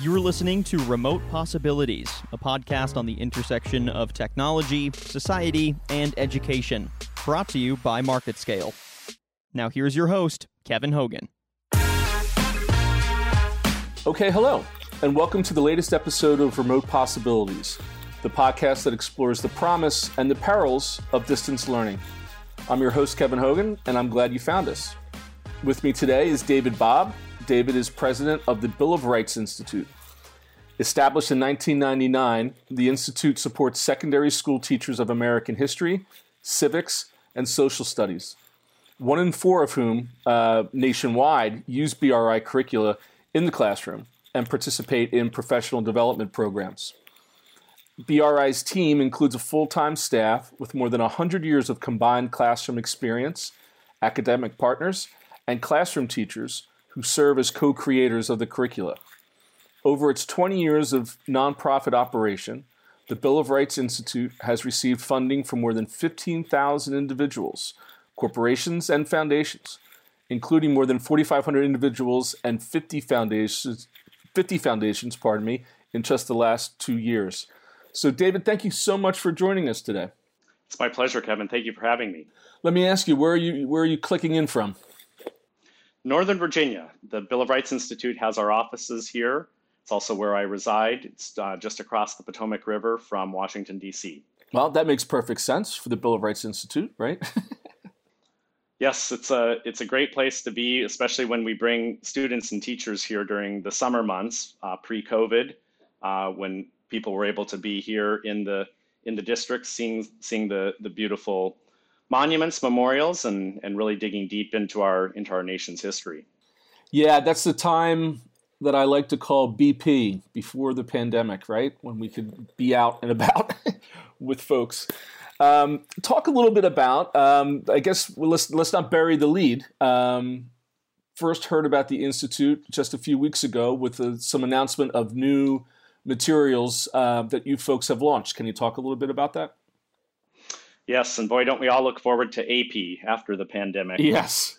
You're listening to Remote Possibilities, a podcast on the intersection of technology, society, and education, brought to you by MarketScale. Now, here's your host, Kevin Hogan. Okay, hello, and welcome to the latest episode of Remote Possibilities, the podcast that explores the promise and the perils of distance learning. I'm your host, Kevin Hogan, and I'm glad you found us. With me today is David Bobb. David is president of the Bill of Rights Institute. Established in 1999, the Institute supports secondary school teachers of American history, civics, and social studies. One in four of whom uh, nationwide use BRI curricula in the classroom and participate in professional development programs. BRI's team includes a full time staff with more than 100 years of combined classroom experience, academic partners, and classroom teachers who serve as co creators of the curricula. Over its 20 years of nonprofit operation, the Bill of Rights Institute has received funding from more than 15,000 individuals, corporations, and foundations including more than 4,500 individuals and 50 foundations, 50 foundations, pardon me, in just the last two years. So, David, thank you so much for joining us today. It's my pleasure, Kevin. Thank you for having me. Let me ask you, where are you where are you clicking in from? Northern Virginia. The Bill of Rights Institute has our offices here. It's also where I reside. It's uh, just across the Potomac River from Washington, D.C. Well, that makes perfect sense for the Bill of Rights Institute, right? Yes, it's a it's a great place to be, especially when we bring students and teachers here during the summer months, uh, pre-COVID, uh, when people were able to be here in the in the district, seeing seeing the the beautiful monuments, memorials, and and really digging deep into our into our nation's history. Yeah, that's the time that I like to call BP before the pandemic, right? When we could be out and about with folks. Um, talk a little bit about, um, I guess, well, let's, let's not bury the lead. Um, first heard about the Institute just a few weeks ago with uh, some announcement of new materials uh, that you folks have launched. Can you talk a little bit about that? Yes, and boy, don't we all look forward to AP after the pandemic. Yes.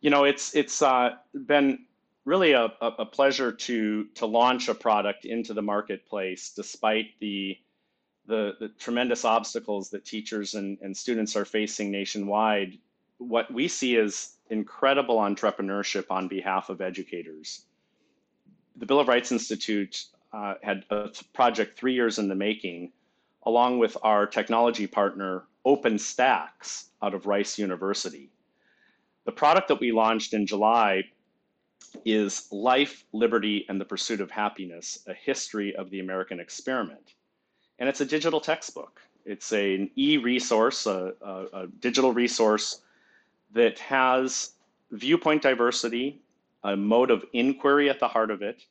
You know, it's it's uh, been really a, a pleasure to to launch a product into the marketplace despite the the, the tremendous obstacles that teachers and, and students are facing nationwide, what we see is incredible entrepreneurship on behalf of educators. The Bill of Rights Institute uh, had a project three years in the making, along with our technology partner, OpenStax, out of Rice University. The product that we launched in July is Life, Liberty, and the Pursuit of Happiness, a history of the American experiment and it's a digital textbook. It's an e-resource, a, a, a digital resource that has viewpoint diversity, a mode of inquiry at the heart of it,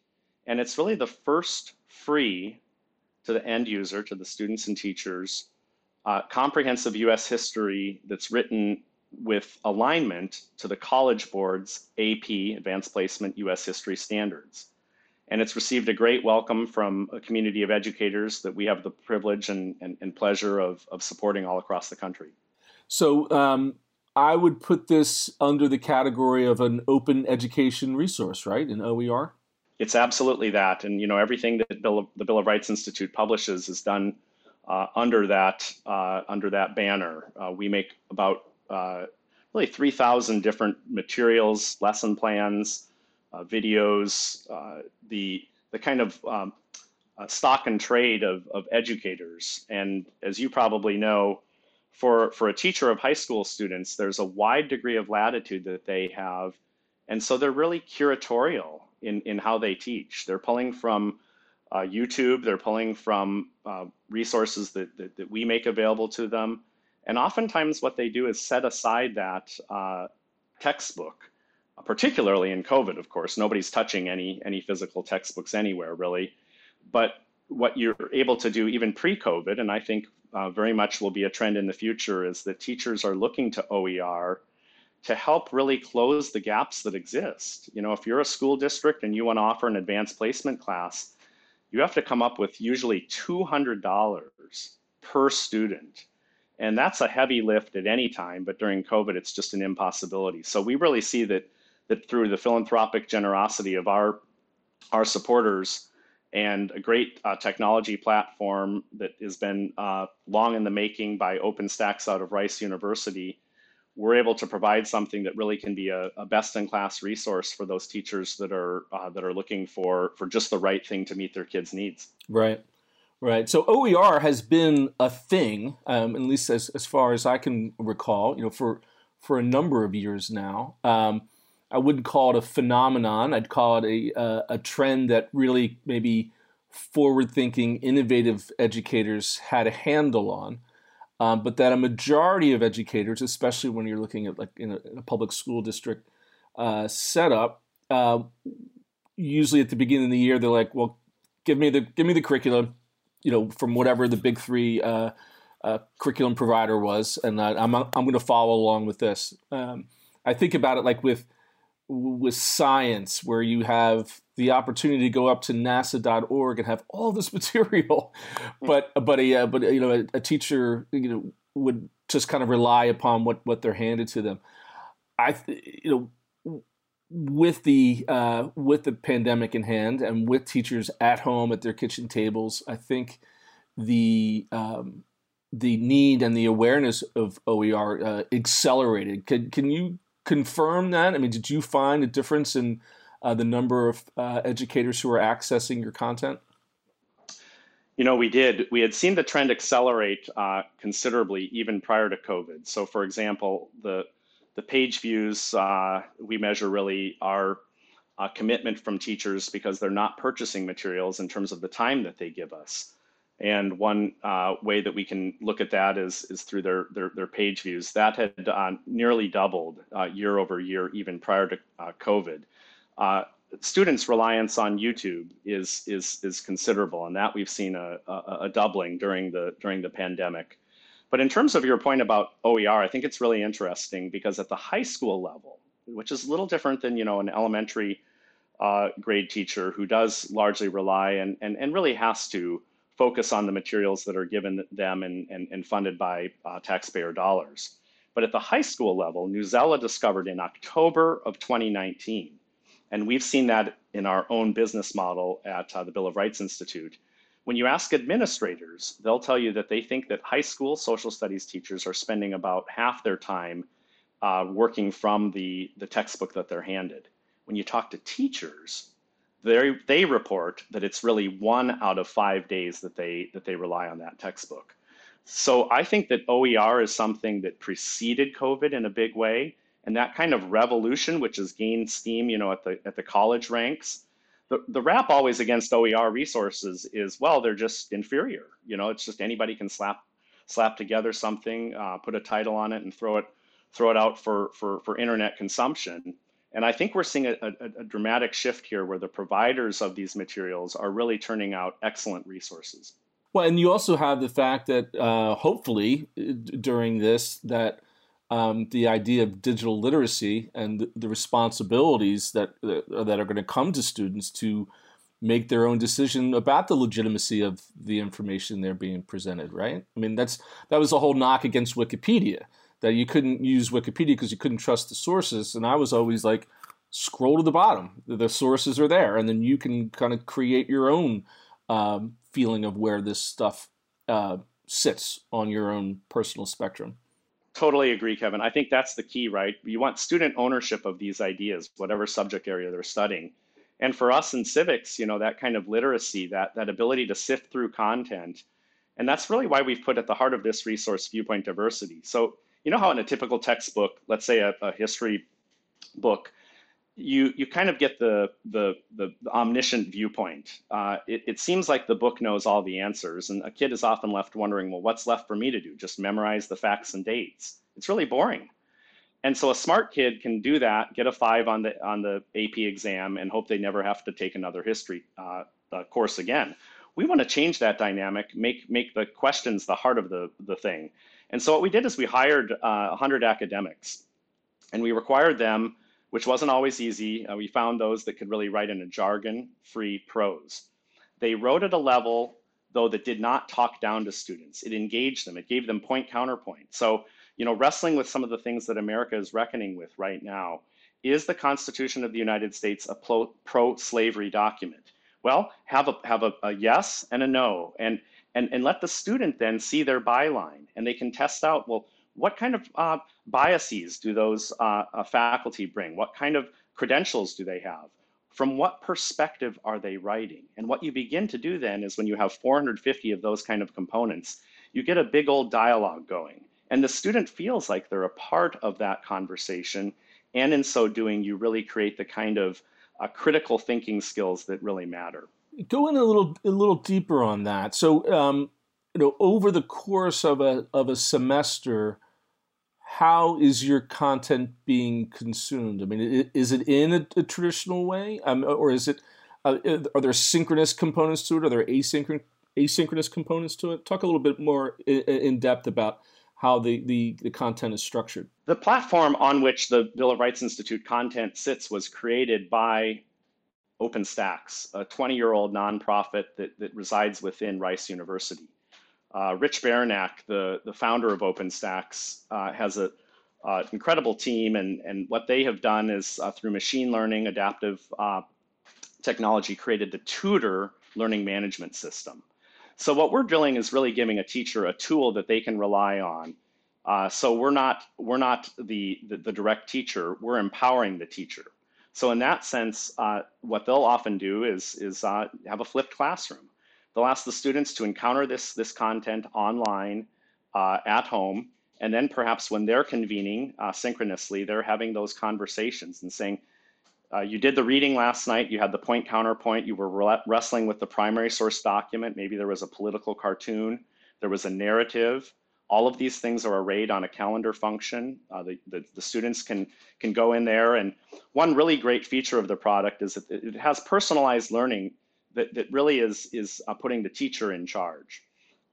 and it's really the first free to the end user, to the students and teachers, uh, comprehensive U.S. history that's written with alignment to the College Board's AP, Advanced Placement U.S. History Standards and it's received a great welcome from a community of educators that we have the privilege and, and, and pleasure of, of supporting all across the country. So um, I would put this under the category of an open education resource, right? An OER? It's absolutely that. And, you know, everything that Bill the Bill of Rights Institute publishes is done uh, under that uh, under that banner. Uh, we make about uh, really 3,000 different materials, lesson plans, uh, videos, uh, the the kind of um, stock and trade of, of educators. And as you probably know, for for a teacher of high school students, there's a wide degree of latitude that they have, and so they're really curatorial in in how they teach. They're pulling from uh, YouTube, they're pulling from uh, resources that, that, that we make available to them, and oftentimes what they do is set aside that uh, textbook particularly in COVID, of course. Nobody's touching any any physical textbooks anywhere really, but what you're able to do even pre-COVID, and I think uh, very much will be a trend in the future, is that teachers are looking to OER to help really close the gaps that exist. You know, if you're a school district and you want to offer an advanced placement class, you have to come up with usually $200 per student. And that's a heavy lift at any time, but during COVID, it's just an impossibility. So we really see that that through the philanthropic generosity of our our supporters and a great uh, technology platform that has been uh, long in the making by OpenStax out of Rice University, we're able to provide something that really can be a, a best-in-class resource for those teachers that are uh, that are looking for for just the right thing to meet their kids' needs. Right, right. So OER has been a thing, um, at least as as far as I can recall, you know, for for a number of years now. Um, I wouldn't call it a phenomenon. I'd call it a a, a trend that really maybe forward-thinking, innovative educators had a handle on. Um, but that a majority of educators, especially when you're looking at like in a, in a public school district uh, setup, uh, usually at the beginning of the year they're like, "Well, give me the give me the curriculum, you know, from whatever the big three uh, uh curriculum provider was, and am I'm, I'm going to follow along with this." Um, I think about it like with with science, where you have the opportunity to go up to NASA.org and have all this material, but but a uh, but you know a, a, teacher you know would just kind of rely upon what what they're handed to them. I you know with the uh, with the pandemic in hand and with teachers at home at their kitchen tables, I think the um, the need and the awareness of OER uh, accelerated. Can can you confirm that? I mean, did you find a difference in uh, the number of uh, educators who are accessing your content? You know, we did. We had seen the trend accelerate uh, considerably even prior to COVID. So, for example, the the page views uh, we measure really our uh, commitment from teachers because they're not purchasing materials in terms of the time that they give us. And one uh, way that we can look at that is, is through their, their, their page views. That had uh, nearly doubled uh, year over year, even prior to uh, COVID. Uh, students' reliance on YouTube is, is, is considerable, and that we've seen a, a, a, doubling during the, during the pandemic. But in terms of your point about OER, I think it's really interesting because at the high school level, which is a little different than you know an elementary uh, grade teacher who does largely rely and, and, and really has to focus on the materials that are given them and, and, and funded by uh, taxpayer dollars. But at the high school level, Newsela discovered in October of 2019, and we've seen that in our own business model at uh, the Bill of Rights Institute. When you ask administrators, they'll tell you that they think that high school social studies teachers are spending about half their time uh, working from the, the textbook that they're handed. When you talk to teachers, they they report that it's really one out of five days that they that they rely on that textbook. So I think that OER is something that preceded COVID in a big way, and that kind of revolution, which has gained steam, you know, at the at the college ranks. The, the rap always against OER resources is well they're just inferior you know it's just anybody can slap slap together something uh, put a title on it and throw it throw it out for for for internet consumption and I think we're seeing a, a, a, dramatic shift here where the providers of these materials are really turning out excellent resources. Well, and you also have the fact that uh, hopefully uh, during this, that um, the idea of digital literacy and the, the responsibilities that uh, that are going to come to students to make their own decision about the legitimacy of the information they're being presented. Right? I mean, that's that was a whole knock against Wikipedia that you couldn't use Wikipedia because you couldn't trust the sources. And I was always like, scroll to the bottom. The sources are there, and then you can kind of create your own um, feeling of where this stuff uh, sits on your own personal spectrum. Totally agree, Kevin. I think that's the key, right? You want student ownership of these ideas, whatever subject area they're studying. And for us in civics, you know, that kind of literacy, that that ability to sift through content. And that's really why we've put at the heart of this resource viewpoint diversity. So you know how in a typical textbook, let's say a, a history book, you you kind of get the the, the, the omniscient viewpoint. Uh, it, it seems like the book knows all the answers, and a kid is often left wondering, well, what's left for me to do? Just memorize the facts and dates. It's really boring. And so a smart kid can do that, get a five on the on the AP exam, and hope they never have to take another history uh, uh, course again. We want to change that dynamic, make make the questions the heart of the the thing. And so what we did is we hired uh, 100 academics and we required them, which wasn't always easy. Uh, we found those that could really write in a jargon free prose. They wrote at a level, though, that did not talk down to students. It engaged them, it gave them point counterpoint. So, you know, wrestling with some of the things that America is reckoning with right now, is the Constitution of the United States a pro slavery document? Well, have a have a, a, yes and a no, and and and let the student then see their byline, and they can test out. Well, what kind of uh, biases do those uh, uh, faculty bring? What kind of credentials do they have? From what perspective are they writing? And what you begin to do then is when you have 450 of those kind of components, you get a big old dialogue going. And the student feels like they're a part of that conversation. And in so doing, you really create the kind of uh, critical thinking skills that really matter. Go in a little a little deeper on that. So, um, you know, over the course of a of a semester, how is your content being consumed? I mean, is it in a, a traditional way, um, or is it? Uh, are there synchronous components to it? Are there asynchronous asynchronous components to it? Talk a little bit more in, in depth about how the, the, the content is structured. The platform on which the Bill of Rights Institute content sits was created by OpenStax, a 20 year old nonprofit that, that resides within Rice University. Uh, Rich Baraniuk, the, the founder of OpenStax, uh, has an uh, incredible team, and, and what they have done is uh, through machine learning, adaptive uh, technology, created the Tutor learning management system. So what we're doing is really giving a teacher a tool that they can rely on. Uh, so we're not we're not the, the, the direct teacher. We're empowering the teacher. So in that sense, uh, what they'll often do is is uh, have a flipped classroom. They'll ask the students to encounter this this content online uh, at home, and then perhaps when they're convening uh, synchronously, they're having those conversations and saying, uh, you did the reading last night. You had the point counterpoint. You were wrestling with the primary source document. Maybe there was a political cartoon. There was a narrative. All of these things are arrayed on a calendar function. Uh, the, the, the, students can, can go in there. And one really great feature of the product is that it has personalized learning that, that really is, is uh, putting the teacher in charge.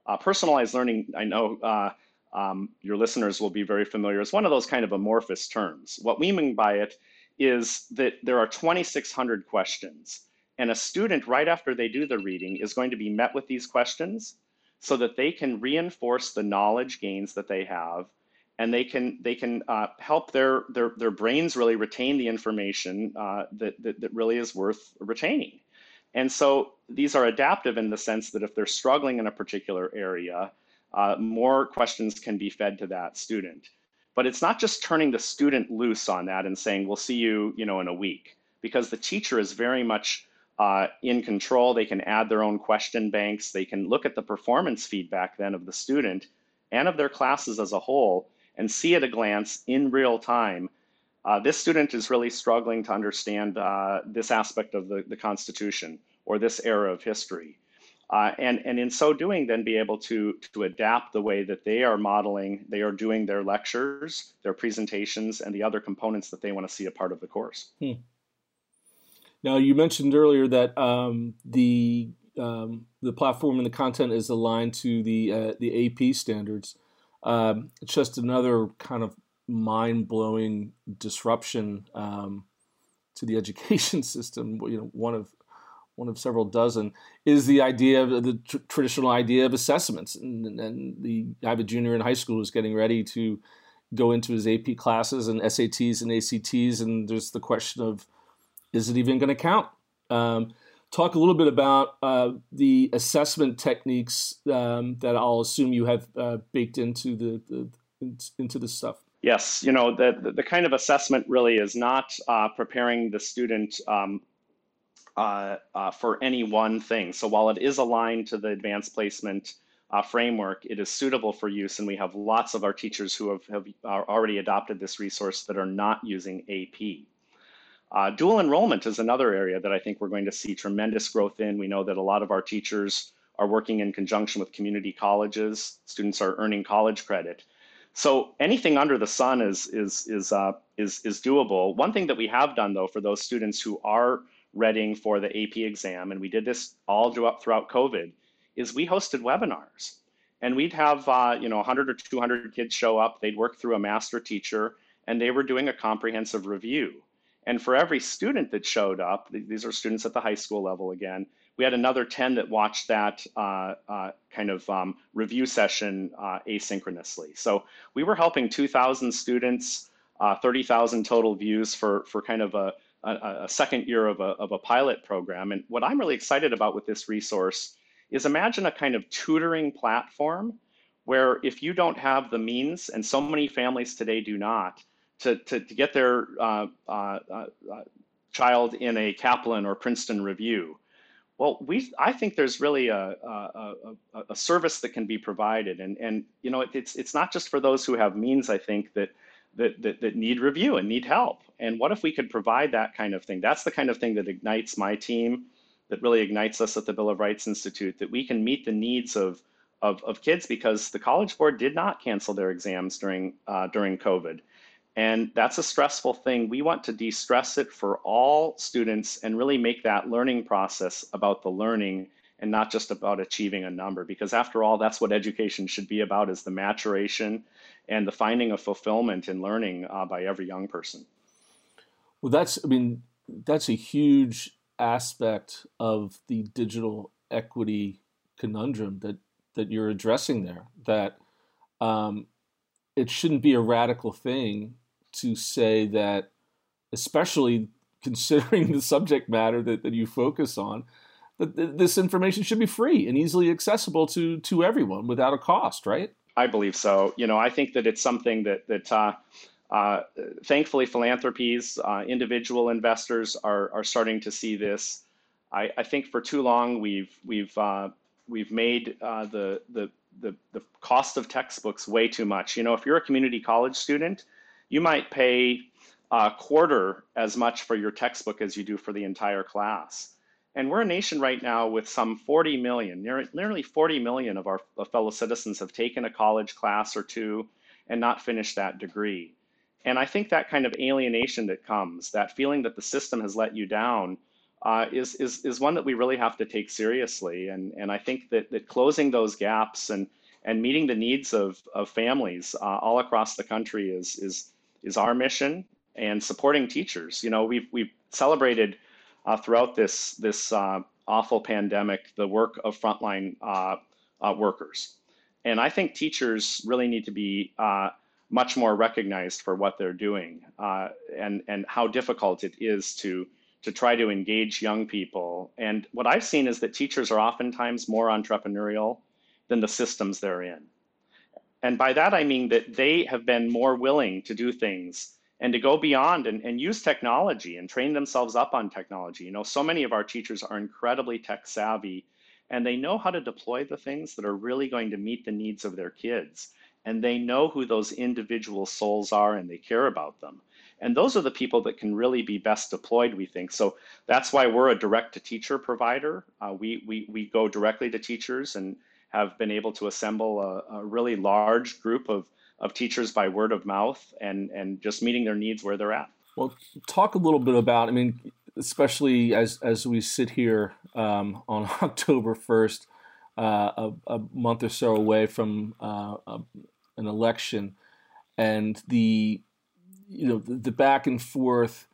Uh, personalized learning, I know uh, um, your listeners will be very familiar, is one of those kind of amorphous terms. What we mean by it is that there are 2,600 questions. And a student, right after they do the reading, is going to be met with these questions so that they can reinforce the knowledge gains that they have and they can they can uh, help their, their their brains really retain the information uh, that, that, that really is worth retaining. And so these are adaptive in the sense that if they're struggling in a particular area, uh, more questions can be fed to that student. But it's not just turning the student loose on that and saying, we'll see you, you know, in a week, because the teacher is very much uh, in control. They can add their own question banks. They can look at the performance feedback then of the student and of their classes as a whole and see at a glance in real time. Uh, this student is really struggling to understand uh, this aspect of the, the Constitution or this era of history. Uh, and, and in so doing, then be able to, to adapt the way that they are modeling, they are doing their lectures, their presentations, and the other components that they want to see a part of the course. Hmm. Now, you mentioned earlier that um, the um, the platform and the content is aligned to the uh, the AP standards. Um, it's just another kind of mind blowing disruption um, to the education system. You know, one of one of several dozen, is the idea of the tr- traditional idea of assessments. And, and, the I have a junior in high school who's getting ready to go into his AP classes and SATs and ACTs, and there's the question of is it even going to count? Um, talk a little bit about uh, the assessment techniques um, that I'll assume you have uh, baked into the, the into the stuff. Yes, you know the, the, kind of assessment really is not uh, preparing the student um, uh, uh, for any one thing. So while it is aligned to the advanced placement uh, framework, it is suitable for use, and we have lots of our teachers who have, have already adopted this resource that are not using AP. Uh, dual enrollment is another area that I think we're going to see tremendous growth in. We know that a lot of our teachers are working in conjunction with community colleges. Students are earning college credit. So anything under the sun is is is uh, is is doable. One thing that we have done though for those students who are readying for the AP exam, and we did this all throughout COVID, is we hosted webinars. And we'd have uh, you know 100 or 200 kids show up. They'd work through a master teacher, and they were doing a comprehensive review. And for every student that showed up, these are students at the high school level again, we had another 10 that watched that uh, uh, kind of um, review session uh, asynchronously. So we were helping 2,000 students uh, 30,000 total views for, for kind of a, a, a, second year of a, of a pilot program. And what I'm really excited about with this resource is imagine a kind of tutoring platform where if you don't have the means, and so many families today do not, to, to, to get their uh, uh, uh, child in a Kaplan or Princeton review, well, we I think there's really a, a, a, a, service that can be provided, and and you know it's it's not just for those who have means. I think that, that that that need review and need help. And what if we could provide that kind of thing? That's the kind of thing that ignites my team, that really ignites us at the Bill of Rights Institute. That we can meet the needs of of, of kids because the College Board did not cancel their exams during uh, during COVID. And that's a stressful thing. We want to de stress it for all students and really make that learning process about the learning and not just about achieving a number. Because after all, that's what education should be about is the maturation and the finding of fulfillment in learning uh, by every young person. Well, that's, I mean, that's a huge aspect of the digital equity conundrum that, that you're addressing there. That um, it shouldn't be a radical thing to say that, especially considering the subject matter that, that you focus on, that this information should be free and easily accessible to to everyone without a cost, right? I believe so. You know, I think that it's something that that uh, uh, thankfully philanthropies, uh, individual investors are are starting to see this. I, I think for too long we've we've uh, we've made uh, the the the, the cost of textbooks way too much. You know, if you're a community college student, you might pay a quarter as much for your textbook as you do for the entire class. And we're a nation right now with some 40 million, nearly 40 million of our fellow citizens have taken a college class or two and not finished that degree. And I think that kind of alienation that comes, that feeling that the system has let you down, uh, is, is, is one that we really have to take seriously. And, and I think that, that closing those gaps and, and meeting the needs of, of families uh, all across the country is, is, is our mission and supporting teachers. You know, we've, we've celebrated uh, throughout this, this uh, awful pandemic the work of frontline uh, uh, workers. And I think teachers really need to be much more recognized for what they're doing and, and how difficult it is to to try to engage young people. And what I've seen is that teachers are oftentimes more entrepreneurial than the systems they're in. And by that, I mean that they have been more willing to do things and to go beyond and, and use technology and train themselves up on technology. You know, so many of our teachers are incredibly tech savvy and they know how to deploy the things that are really going to meet the needs of their kids. And they know who those individual souls are and they care about them. And those are the people that can really be best deployed, we think. So that's why we're a direct to teacher provider. Uh, we, we, we go directly to teachers and have been able to assemble a, a, really large group of, of teachers by word of mouth and, and just meeting their needs where they're at. Well, talk a little bit about, I mean, especially as, as we sit here um, on October 1st, uh, a, a, month or so away from uh, a, an election, and the you know the, the, back and forth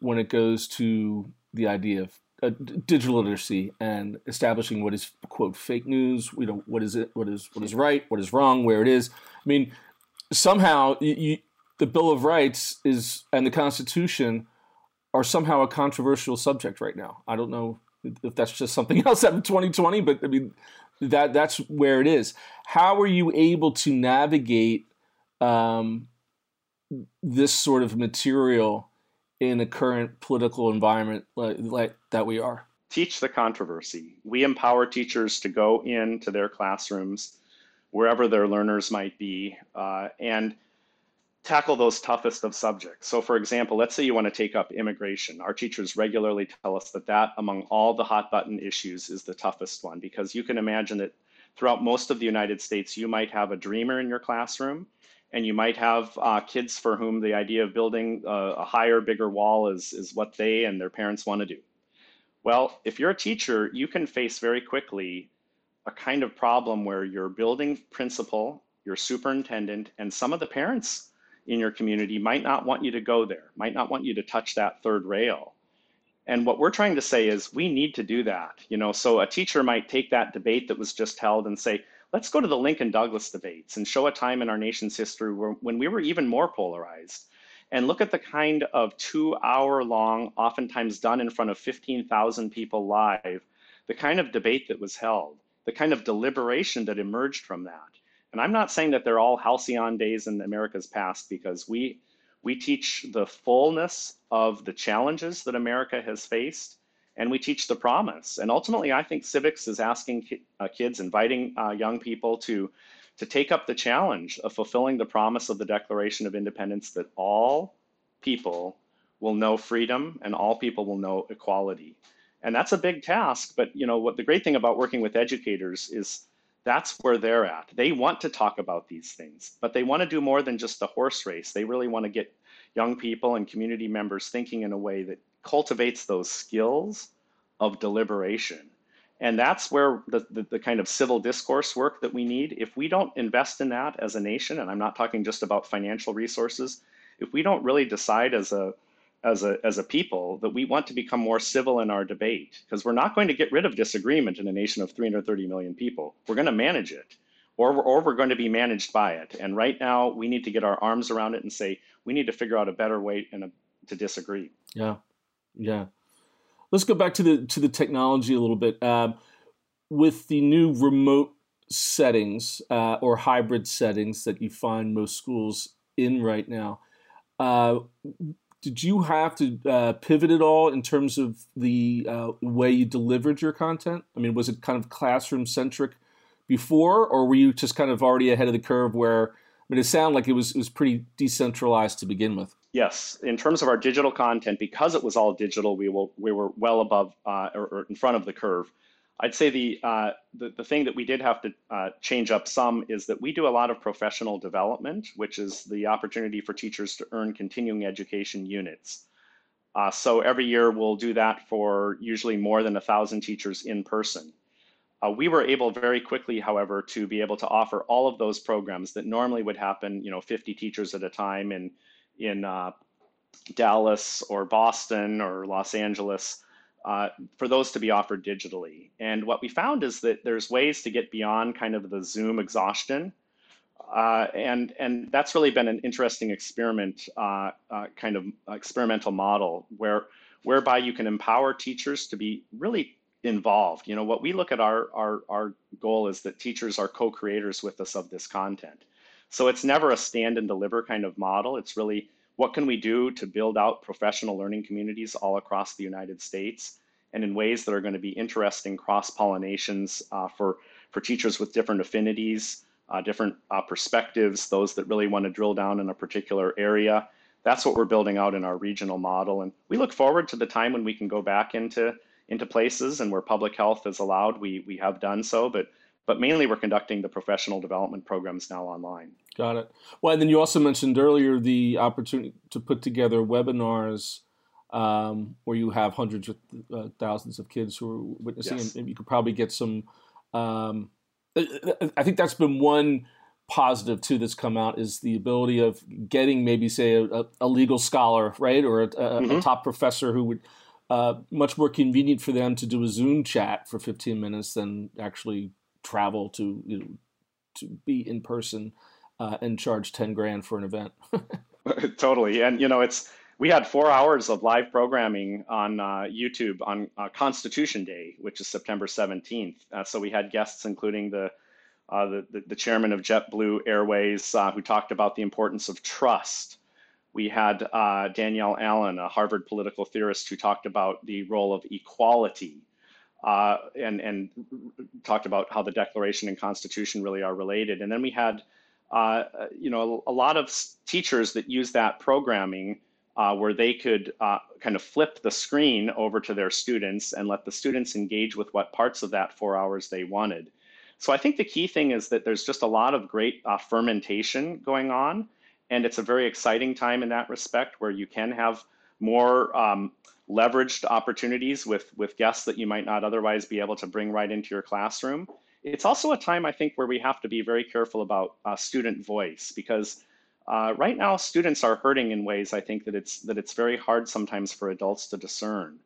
when it goes to the idea of uh, digital literacy and establishing what is quote fake news you know what is it what is what is right what is wrong where it is i mean somehow you, the bill of rights is and the constitution are somehow a controversial subject right now i don't know if that's just something else out of 2020 but i mean that that's where it is how are you able to navigate um, this sort of material in a current political environment like, like that we are? Teach the controversy. We empower teachers to go into their classrooms, wherever their learners might be, uh, and tackle those toughest of subjects. So, for example, let's say you want to take up immigration. Our teachers regularly tell us that that, among all the hot button issues, is the toughest one because you can imagine that throughout most of the United States, you might have a dreamer in your classroom and you might have uh, kids for whom the idea of building a, a higher, bigger wall is, is what they and their parents want to do. Well, if you're a teacher, you can face very quickly a kind of problem where your building principal, your superintendent, and some of the parents in your community might not want you to go there, might not want you to touch that third rail. And what we're trying to say is we need to do that. You know, so a teacher might take that debate that was just held and say, let's go to the Lincoln Douglas debates and show a time in our nation's history where, when we were even more polarized. and look at the kind of two hour long, oftentimes done in front of 15,000 people live, the kind of debate that was held, the kind of deliberation that emerged from that. And I'm not saying that they're all halcyon days in America's past because we we teach the fullness of the challenges that America has faced, and we teach the promise. And ultimately, I think civics is asking ki- uh, kids, inviting uh, young people to to take up the challenge of fulfilling the promise of the Declaration of Independence that all people will know freedom and all people will know equality. And that's a big task, but you know what the great thing about working with educators is that's where they're at. They want to talk about these things, but they want to do more than just the horse race. They really want to get young people and community members thinking in a way that cultivates those skills of deliberation and that's where the, the, the, kind of civil discourse work that we need, if we don't invest in that as a nation, and I'm not talking just about financial resources, if we don't really decide as a as a as a people that we want to become more civil in our debate, because we're not going to get rid of disagreement in a nation of 330 million people. We're going to manage it. Or we're, or we're going to be managed by it. And right now, we need to get our arms around it and say, we need to figure out a better way and to disagree. Yeah. Yeah let's go back to the to the technology a little bit. Uh, with the new remote settings uh, or hybrid settings that you find most schools in right now, uh, did you have to uh, pivot at all in terms of the uh, way you delivered your content? I mean, was it kind of classroom centric before, or were you just kind of already ahead of the curve where? I mean, it sounded like it was it was pretty decentralized to begin with. Yes, in terms of our digital content, because it was all digital, we will we were well above uh, or, or, in front of the curve. I'd say the, uh, the the thing that we did have to uh, change up some is that we do a lot of professional development, which is the opportunity for teachers to earn continuing education units. Uh, so every year we'll do that for usually more than a thousand teachers in person. Uh, we were able very quickly, however, to be able to offer all of those programs that normally would happen, you know, 50 teachers at a time in in uh, Dallas or Boston or Los Angeles, uh, for those to be offered digitally. And what we found is that there's ways to get beyond kind of the Zoom exhaustion. Uh, and and that's really been an interesting experiment, uh, uh, kind of experimental model where whereby you can empower teachers to be really involved. You know, what we look at our our our goal is that teachers are co-creators with us of this content. So it's never a stand and deliver kind of model. It's really what can we do to build out professional learning communities all across the United States and in ways that are going to be interesting cross pollinations uh, for, for teachers with different affinities, uh, different uh, perspectives, those that really want to drill down in a particular area. That's what we're building out in our regional model. And we look forward to the time when we can go back into, into places and where public health is allowed. We, we have done so, but but mainly we're conducting the professional development programs now online. Got it. Well, and then you also mentioned earlier the opportunity to put together webinars um, where you have hundreds of uh, thousands of kids who are witnessing, yes. and you could probably get some. Um, I think that's been one positive too that's come out is the ability of getting maybe say a, a legal scholar, right, or a, a, mm-hmm. a top professor who would. Uh, much more convenient for them to do a Zoom chat for 15 minutes than actually travel to you know, to be in person uh, and charge 10 grand for an event. totally. And, you know, it's, we had four hours of live programming on uh, YouTube on uh, Constitution Day, which is September 17th. Uh, so we had guests, including the, uh, the, the, chairman of JetBlue Airways, uh, who talked about the importance of trust. We had Danielle Allen, a Harvard political theorist, who talked about the role of equality uh, and and talked about how the Declaration and Constitution really are related. And then we had, uh, you know, a, lot of teachers that use that programming uh, where they could uh, kind of flip the screen over to their students and let the students engage with what parts of that four hours they wanted. So I think the key thing is that there's just a lot of great uh, fermentation going on, and it's a very exciting time in that respect where you can have more. Um, leveraged opportunities with, with guests that you might not otherwise be able to bring right into your classroom. It's also a time, I think, where we have to be very careful about uh, student voice because uh, right now students are hurting in ways I think that it's that it's very hard sometimes for adults to discern.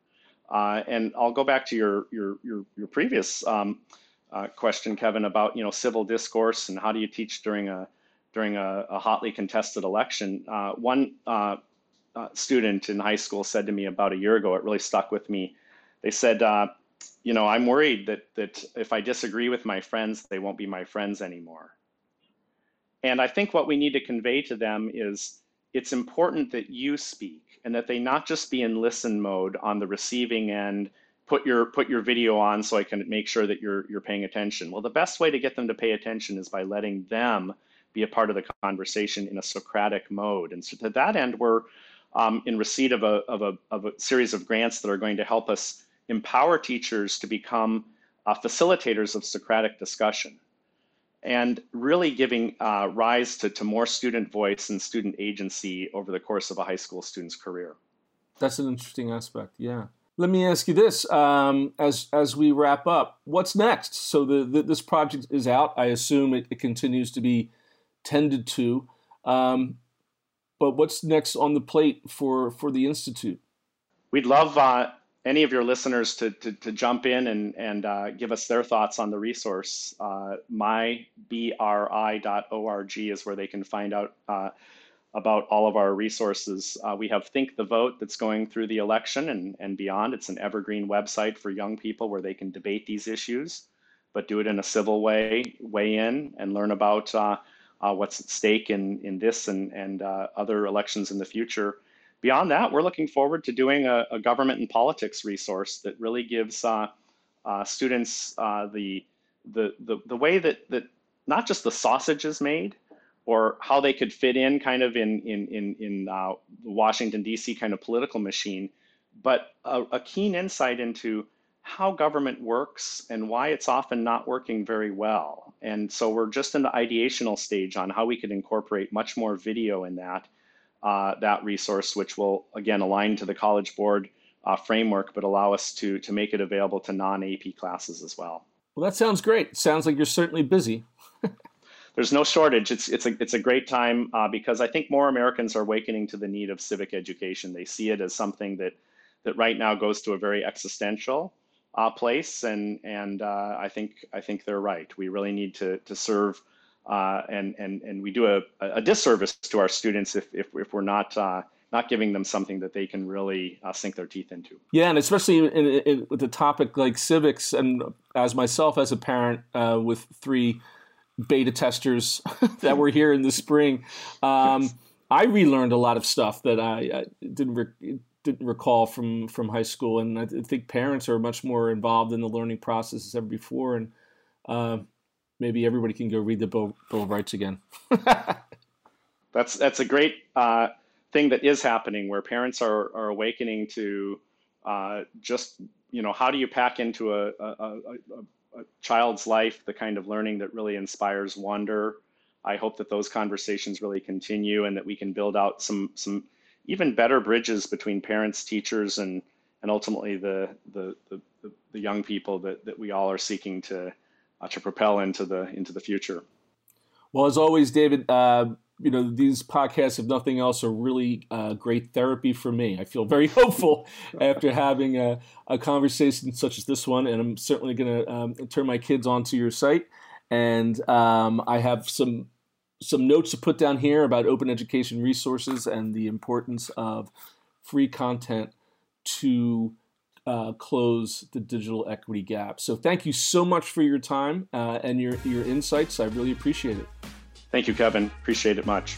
Uh, and I'll go back to your your your, your previous um, uh, question, Kevin, about you know civil discourse and how do you teach during a during a, a hotly contested election. Uh, one uh, student in high school said to me about a year ago. It really stuck with me. They said, "You know, I'm worried that that if I disagree with my friends, they won't be my friends anymore." And I think what we need to convey to them is it's important that you speak and that they not just be in listen mode on the receiving end put your put your video on so I can make sure that you're you're paying attention. Well, the best way to get them to pay attention is by letting them be a part of the conversation in a Socratic mode. And so to that end, we're um, in receipt of a, of, a, of a series of grants that are going to help us empower teachers to become uh, facilitators of Socratic discussion and really giving uh, rise to, to more student voice and student agency over the course of a high school student's career. That's an interesting aspect, yeah. Let me ask you this: um, as as we wrap up, what's next? So the, the this project is out. I assume it, it continues to be tended to, um, but what's next on the plate for for the institute? We'd love uh, any of your listeners to to, to jump in and and uh, give us their thoughts on the resource. Uh, mybri.org is where they can find out uh, about all of our resources. Uh, we have Think the Vote that's going through the election and, and beyond. It's an evergreen website for young people where they can debate these issues, but do it in a civil way, weigh in, and learn about uh, uh, what's at stake in, in this and, and uh, other elections in the future. Beyond that, we're looking forward to doing a, a government and politics resource that really gives uh, uh, students the, the, the, the way that, that not just the sausage is made, or how they could fit in kind of in in in, in uh, the Washington D.C. kind of political machine, but a, a, keen insight into how government works and why it's often not working very well. And so we're just in the ideational stage on how we could incorporate much more video in that uh, that resource, which will again align to the College Board uh, framework, but allow us to to make it available to non AP classes as well. Well, that sounds great. Sounds like you're certainly busy. there's no shortage. It's it's a it's a great time uh, because I think more Americans are awakening to the need of civic education. They see it as something that that right now goes to a very existential uh, place, and and uh, I think I think they're right. We really need to to serve, uh, and and and we do a, a disservice to our students if if, if we're not. Uh, not giving them something that they can really uh, sink their teeth into. Yeah, and especially in, in, in, with a topic like civics, and as myself as a parent with three beta testers that were here in the spring. Um, I relearned a lot of stuff that I, I didn't re- didn't recall from from high school, and I think parents are much more involved in the learning process as ever before. And uh, maybe everybody can go read the Bill, Bill of Rights again. that's that's a great uh, thing that is happening, where parents are are awakening to uh, just you know how do you pack into a, a, a, a child's life the kind of learning that really inspires wonder. I hope that those conversations really continue and that we can build out some some even better bridges between parents, teachers, and and ultimately the the the, the young people that, that we all are seeking to to propel into the into the future. Well, as always, David, uh, you know these podcasts, if nothing else, are really uh, great therapy for me. I feel very hopeful after having a, a, conversation such as this one, and I'm certainly going to um, turn my kids onto your site. And um, I have some some notes to put down here about open education resources and the importance of free content to uh, close the digital equity gap. So thank you so much for your time uh, and your your insights. I really appreciate it. Thank you, Kevin. Appreciate it much.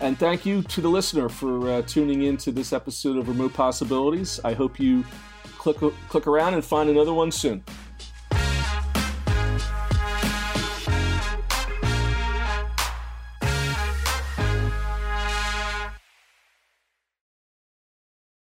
And thank you to the listener for uh, tuning in to this episode of Remote Possibilities. I hope you click click around and find another one soon.